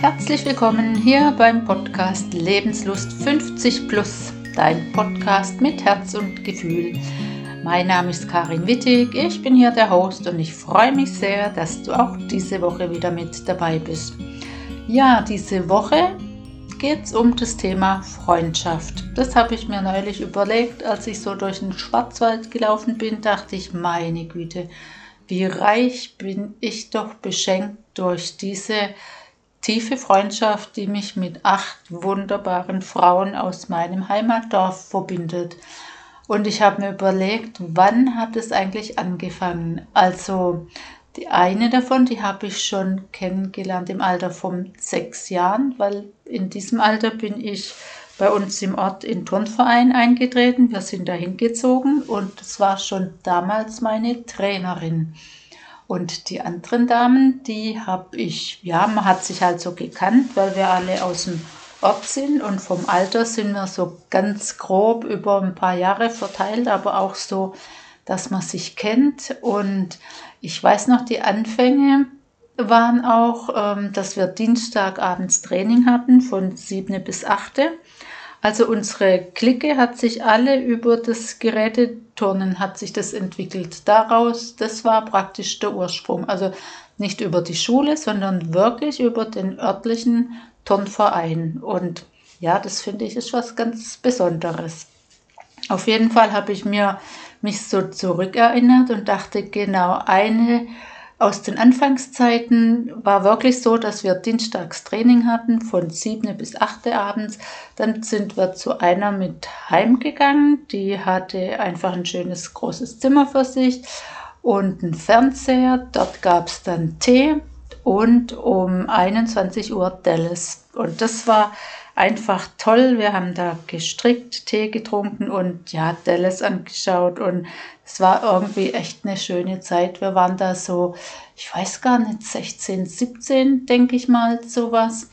Herzlich willkommen hier beim Podcast Lebenslust 50 Plus, dein Podcast mit Herz und Gefühl. Mein Name ist Karin Wittig, ich bin hier der Host und ich freue mich sehr, dass du auch diese Woche wieder mit dabei bist. Ja, diese Woche geht es um das Thema Freundschaft. Das habe ich mir neulich überlegt, als ich so durch den Schwarzwald gelaufen bin, dachte ich, meine Güte, wie reich bin ich doch beschenkt durch diese tiefe Freundschaft, die mich mit acht wunderbaren Frauen aus meinem Heimatdorf verbindet. Und ich habe mir überlegt, wann hat es eigentlich angefangen? Also die eine davon, die habe ich schon kennengelernt im Alter von sechs Jahren, weil in diesem Alter bin ich bei uns im Ort in Turnverein eingetreten. Wir sind dahin gezogen und es war schon damals meine Trainerin. Und die anderen Damen, die habe ich, ja, man hat sich halt so gekannt, weil wir alle aus dem Ort sind und vom Alter sind wir so ganz grob über ein paar Jahre verteilt, aber auch so, dass man sich kennt. Und ich weiß noch, die Anfänge waren auch, ähm, dass wir Dienstagabends Training hatten von 7 bis 8. Also unsere Clique hat sich alle über das Geräteturnen hat sich das entwickelt. Daraus, das war praktisch der Ursprung. Also nicht über die Schule, sondern wirklich über den örtlichen Turnverein. Und ja, das finde ich ist was ganz Besonderes. Auf jeden Fall habe ich mir mich so zurückerinnert und dachte, genau eine aus den Anfangszeiten war wirklich so, dass wir dienstags Training hatten von 7 bis 8 abends. Dann sind wir zu einer mit heimgegangen. Die hatte einfach ein schönes großes Zimmer für sich und einen Fernseher. Dort gab es dann Tee und um 21 Uhr Dallas. Und das war einfach toll. Wir haben da gestrickt, Tee getrunken und ja, Dallas angeschaut und es war irgendwie echt eine schöne Zeit. Wir waren da so, ich weiß gar nicht, 16, 17, denke ich mal, sowas.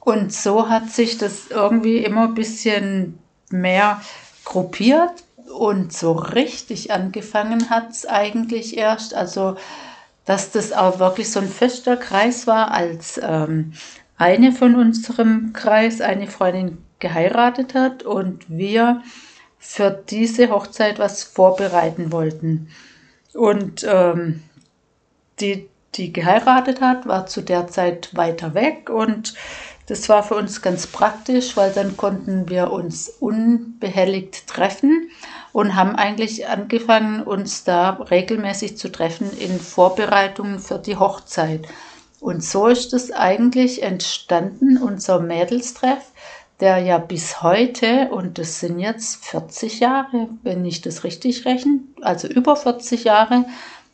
Und so hat sich das irgendwie immer ein bisschen mehr gruppiert und so richtig angefangen hat es eigentlich erst. Also, dass das auch wirklich so ein fester Kreis war, als ähm, eine von unserem Kreis, eine Freundin geheiratet hat und wir für diese Hochzeit was vorbereiten wollten. Und ähm, die, die geheiratet hat, war zu der Zeit weiter weg und das war für uns ganz praktisch, weil dann konnten wir uns unbehelligt treffen und haben eigentlich angefangen, uns da regelmäßig zu treffen in Vorbereitungen für die Hochzeit. Und so ist es eigentlich entstanden, unser Mädelstreff, der ja bis heute, und das sind jetzt 40 Jahre, wenn ich das richtig rechne, also über 40 Jahre,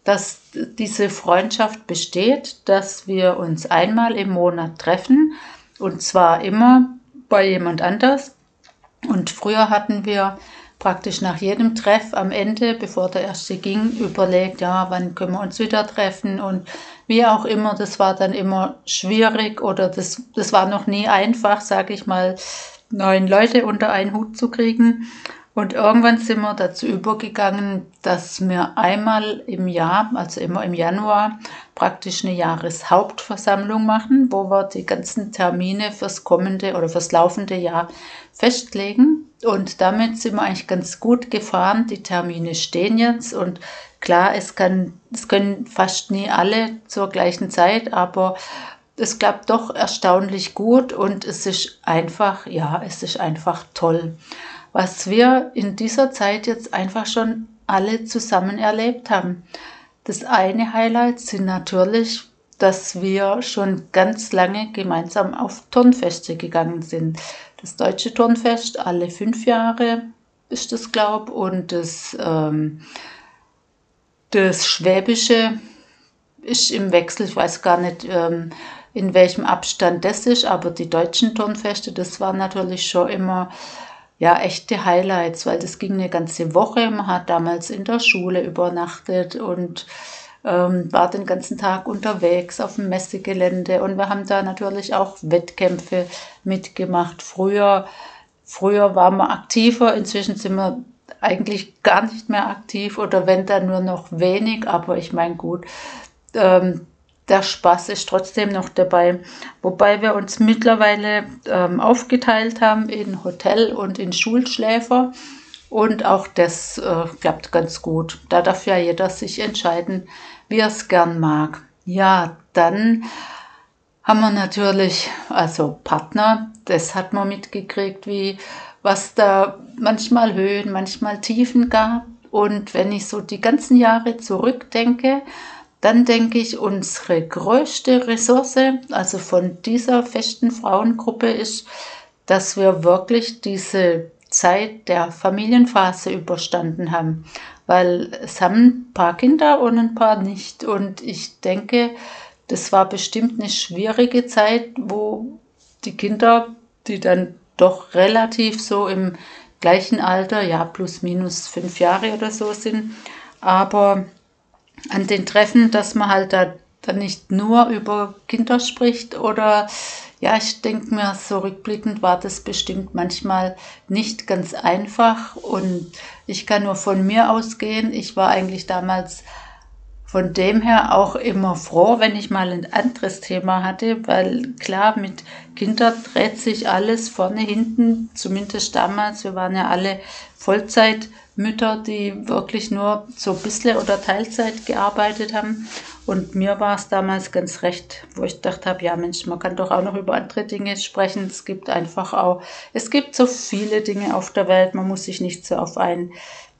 dass diese Freundschaft besteht, dass wir uns einmal im Monat treffen und zwar immer bei jemand anders. Und früher hatten wir praktisch nach jedem Treff am Ende, bevor der erste ging, überlegt, ja, wann können wir uns wieder treffen und wie auch immer, das war dann immer schwierig oder das, das war noch nie einfach, sage ich mal, neun Leute unter einen Hut zu kriegen. Und irgendwann sind wir dazu übergegangen, dass wir einmal im Jahr, also immer im Januar, praktisch eine Jahreshauptversammlung machen, wo wir die ganzen Termine fürs kommende oder fürs laufende Jahr festlegen. Und damit sind wir eigentlich ganz gut gefahren. Die Termine stehen jetzt und klar, es kann, es können fast nie alle zur gleichen Zeit, aber es klappt doch erstaunlich gut und es ist einfach, ja, es ist einfach toll was wir in dieser Zeit jetzt einfach schon alle zusammen erlebt haben. Das eine Highlight sind natürlich, dass wir schon ganz lange gemeinsam auf Turnfeste gegangen sind. Das deutsche Turnfest alle fünf Jahre ist das, glaub, und das, ähm, das schwäbische ist im Wechsel. Ich weiß gar nicht, ähm, in welchem Abstand das ist, aber die deutschen Turnfeste, das war natürlich schon immer ja echte Highlights, weil das ging eine ganze Woche. Man hat damals in der Schule übernachtet und ähm, war den ganzen Tag unterwegs auf dem Messegelände und wir haben da natürlich auch Wettkämpfe mitgemacht. Früher, früher waren wir aktiver, inzwischen sind wir eigentlich gar nicht mehr aktiv oder wenn dann nur noch wenig, aber ich meine gut, ähm, der Spaß ist trotzdem noch dabei. Wobei wir uns mittlerweile ähm, aufgeteilt haben in Hotel und in Schulschläfer. Und auch das äh, klappt ganz gut. Da darf ja jeder sich entscheiden, wie er es gern mag. Ja, dann haben wir natürlich, also Partner, das hat man mitgekriegt, wie was da manchmal Höhen, manchmal Tiefen gab. Und wenn ich so die ganzen Jahre zurückdenke, dann denke ich, unsere größte Ressource, also von dieser festen Frauengruppe, ist, dass wir wirklich diese Zeit der Familienphase überstanden haben. Weil es haben ein paar Kinder und ein paar nicht. Und ich denke, das war bestimmt eine schwierige Zeit, wo die Kinder, die dann doch relativ so im gleichen Alter, ja, plus minus fünf Jahre oder so sind, aber an den Treffen, dass man halt da dann nicht nur über Kinder spricht oder ja, ich denke mir, so rückblickend war das bestimmt manchmal nicht ganz einfach und ich kann nur von mir ausgehen. Ich war eigentlich damals von dem her auch immer froh, wenn ich mal ein anderes Thema hatte, weil klar, mit Kindern dreht sich alles vorne, hinten, zumindest damals. Wir waren ja alle Vollzeitmütter, die wirklich nur so ein bisschen oder Teilzeit gearbeitet haben. Und mir war es damals ganz recht, wo ich gedacht habe, ja Mensch, man kann doch auch noch über andere Dinge sprechen. Es gibt einfach auch, es gibt so viele Dinge auf der Welt, man muss sich nicht so auf ein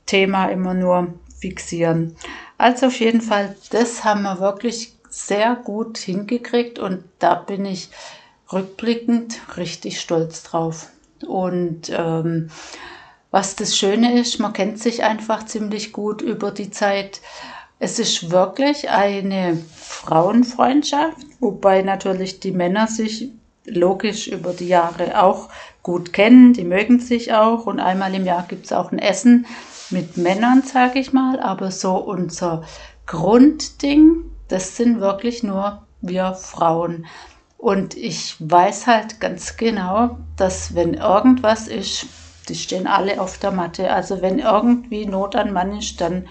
Thema immer nur fixieren. Also auf jeden Fall, das haben wir wirklich sehr gut hingekriegt und da bin ich rückblickend richtig stolz drauf. Und ähm, was das Schöne ist, man kennt sich einfach ziemlich gut über die Zeit. Es ist wirklich eine Frauenfreundschaft, wobei natürlich die Männer sich logisch über die Jahre auch gut kennen, die mögen sich auch und einmal im Jahr gibt es auch ein Essen mit Männern, sage ich mal, aber so unser Grundding, das sind wirklich nur wir Frauen. Und ich weiß halt ganz genau, dass wenn irgendwas ist, die stehen alle auf der Matte. Also wenn irgendwie Not an Mann ist, dann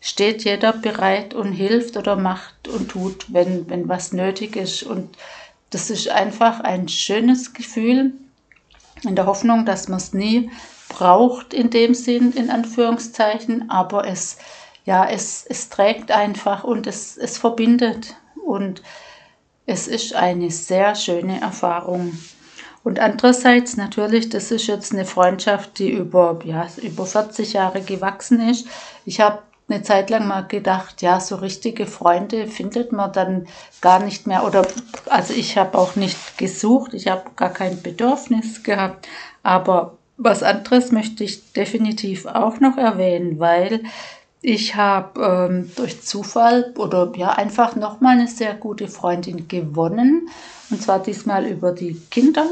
steht jeder bereit und hilft oder macht und tut, wenn, wenn was nötig ist. Und das ist einfach ein schönes Gefühl in der Hoffnung, dass man es nie braucht in dem Sinn, in Anführungszeichen, aber es, ja, es, es trägt einfach und es, es verbindet und es ist eine sehr schöne Erfahrung. Und andererseits natürlich, das ist jetzt eine Freundschaft, die über, ja, über 40 Jahre gewachsen ist. Ich habe eine Zeit lang mal gedacht, ja, so richtige Freunde findet man dann gar nicht mehr. Oder also ich habe auch nicht gesucht, ich habe gar kein Bedürfnis gehabt. Aber was anderes möchte ich definitiv auch noch erwähnen, weil ich habe ähm, durch Zufall oder ja einfach nochmal eine sehr gute Freundin gewonnen. Und zwar diesmal über die Kinder.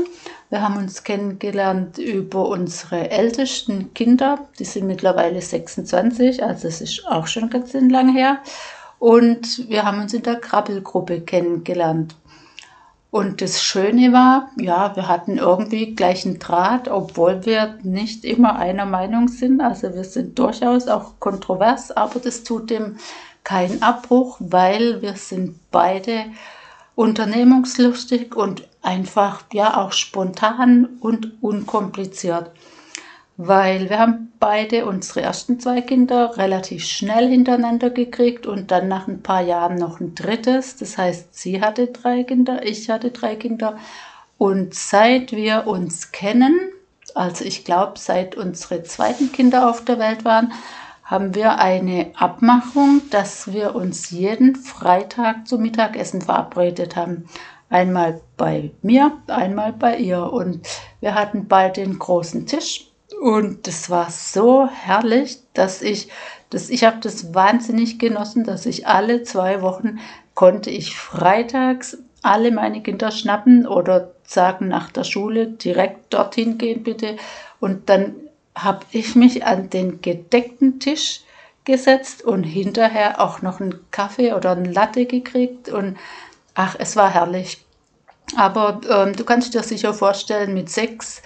Wir haben uns kennengelernt über unsere ältesten Kinder. Die sind mittlerweile 26, also es ist auch schon ganz lang her. Und wir haben uns in der Krabbelgruppe kennengelernt. Und das Schöne war, ja, wir hatten irgendwie gleichen Draht, obwohl wir nicht immer einer Meinung sind. Also wir sind durchaus auch kontrovers, aber das tut dem keinen Abbruch, weil wir sind beide unternehmungslustig und einfach ja auch spontan und unkompliziert weil wir haben beide unsere ersten zwei Kinder relativ schnell hintereinander gekriegt und dann nach ein paar Jahren noch ein drittes. Das heißt, sie hatte drei Kinder, ich hatte drei Kinder. Und seit wir uns kennen, also ich glaube, seit unsere zweiten Kinder auf der Welt waren, haben wir eine Abmachung, dass wir uns jeden Freitag zum Mittagessen verabredet haben. Einmal bei mir, einmal bei ihr. Und wir hatten beide einen großen Tisch und das war so herrlich, dass ich, dass ich habe das wahnsinnig genossen, dass ich alle zwei Wochen konnte ich freitags alle meine Kinder schnappen oder sagen nach der Schule direkt dorthin gehen bitte. Und dann habe ich mich an den gedeckten Tisch gesetzt und hinterher auch noch einen Kaffee oder einen Latte gekriegt und ach, es war herrlich. Aber ähm, du kannst dir sicher vorstellen, mit sechs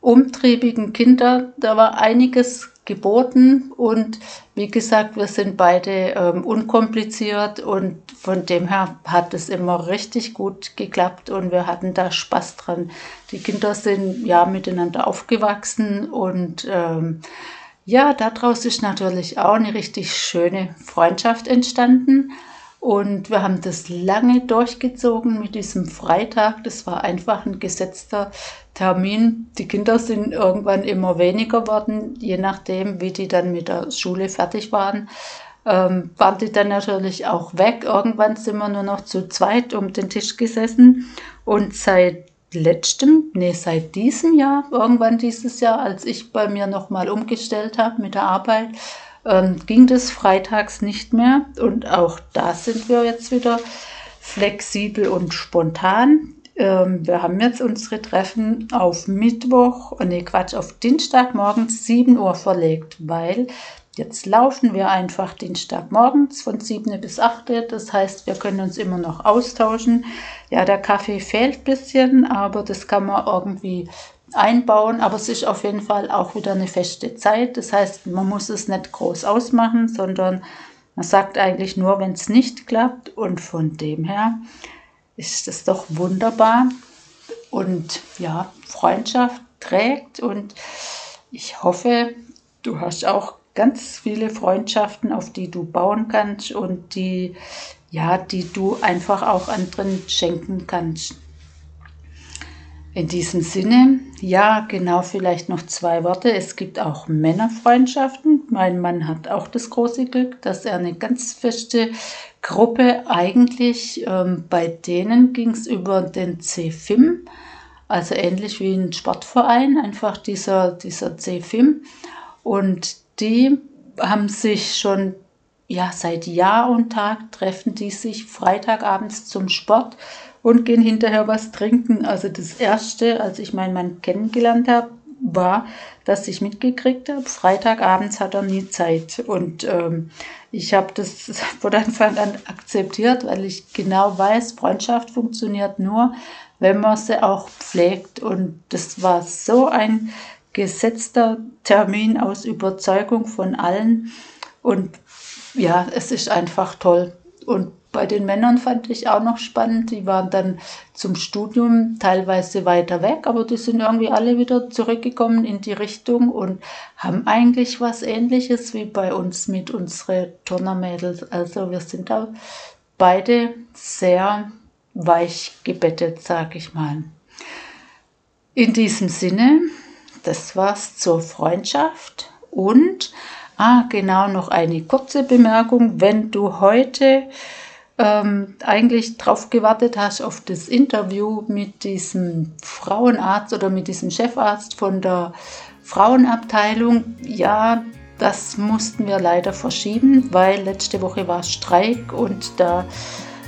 umtriebigen Kindern, da war einiges geboten und wie gesagt, wir sind beide ähm, unkompliziert und von dem her hat es immer richtig gut geklappt und wir hatten da Spaß dran. Die Kinder sind ja miteinander aufgewachsen und ähm, ja, daraus ist natürlich auch eine richtig schöne Freundschaft entstanden. Und wir haben das lange durchgezogen mit diesem Freitag. Das war einfach ein gesetzter Termin. Die Kinder sind irgendwann immer weniger worden, je nachdem, wie die dann mit der Schule fertig waren. Ähm, waren die dann natürlich auch weg. Irgendwann sind wir nur noch zu zweit um den Tisch gesessen. Und seit letztem, nee, seit diesem Jahr, irgendwann dieses Jahr, als ich bei mir nochmal umgestellt habe mit der Arbeit, ähm, ging das freitags nicht mehr. Und auch da sind wir jetzt wieder flexibel und spontan. Ähm, wir haben jetzt unsere Treffen auf Mittwoch, oh nee, Quatsch, auf Dienstag morgens 7 Uhr verlegt, weil Jetzt laufen wir einfach Dienstagmorgens von 7 bis 8. Das heißt, wir können uns immer noch austauschen. Ja, der Kaffee fehlt ein bisschen, aber das kann man irgendwie einbauen, aber es ist auf jeden Fall auch wieder eine feste Zeit. Das heißt, man muss es nicht groß ausmachen, sondern man sagt eigentlich nur, wenn es nicht klappt. Und von dem her ist es doch wunderbar. Und ja, Freundschaft trägt und ich hoffe, du hast auch ganz viele Freundschaften, auf die du bauen kannst und die, ja, die du einfach auch anderen schenken kannst. In diesem Sinne, ja, genau, vielleicht noch zwei Worte. Es gibt auch Männerfreundschaften. Mein Mann hat auch das große Glück, dass er eine ganz feste Gruppe eigentlich, ähm, bei denen ging es über den CFIM, also ähnlich wie ein Sportverein, einfach dieser, dieser CFIM. Und die haben sich schon ja seit Jahr und Tag treffen die sich Freitagabends zum Sport und gehen hinterher was trinken. Also das erste, als ich meinen Mann kennengelernt habe, war, dass ich mitgekriegt habe, Freitagabends hat er nie Zeit. Und ähm, ich habe das von Anfang an akzeptiert, weil ich genau weiß, Freundschaft funktioniert nur, wenn man sie auch pflegt. Und das war so ein gesetzter Termin aus Überzeugung von allen. Und ja, es ist einfach toll. Und bei den Männern fand ich auch noch spannend. Die waren dann zum Studium teilweise weiter weg, aber die sind irgendwie alle wieder zurückgekommen in die Richtung und haben eigentlich was Ähnliches wie bei uns mit unseren Turnermädels. Also wir sind da beide sehr weich gebettet, sag ich mal. In diesem Sinne das war's zur Freundschaft. Und, ah, genau, noch eine kurze Bemerkung. Wenn du heute ähm, eigentlich darauf gewartet hast, auf das Interview mit diesem Frauenarzt oder mit diesem Chefarzt von der Frauenabteilung, ja, das mussten wir leider verschieben, weil letzte Woche war Streik und da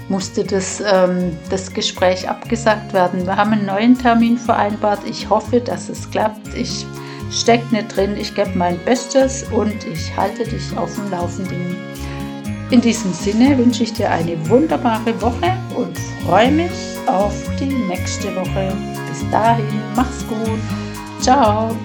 musste das, ähm, das Gespräch abgesagt werden. Wir haben einen neuen Termin vereinbart. Ich hoffe, dass es klappt. Ich stecke nicht drin. Ich gebe mein Bestes und ich halte dich auf dem Laufenden. In diesem Sinne wünsche ich dir eine wunderbare Woche und freue mich auf die nächste Woche. Bis dahin, mach's gut. Ciao.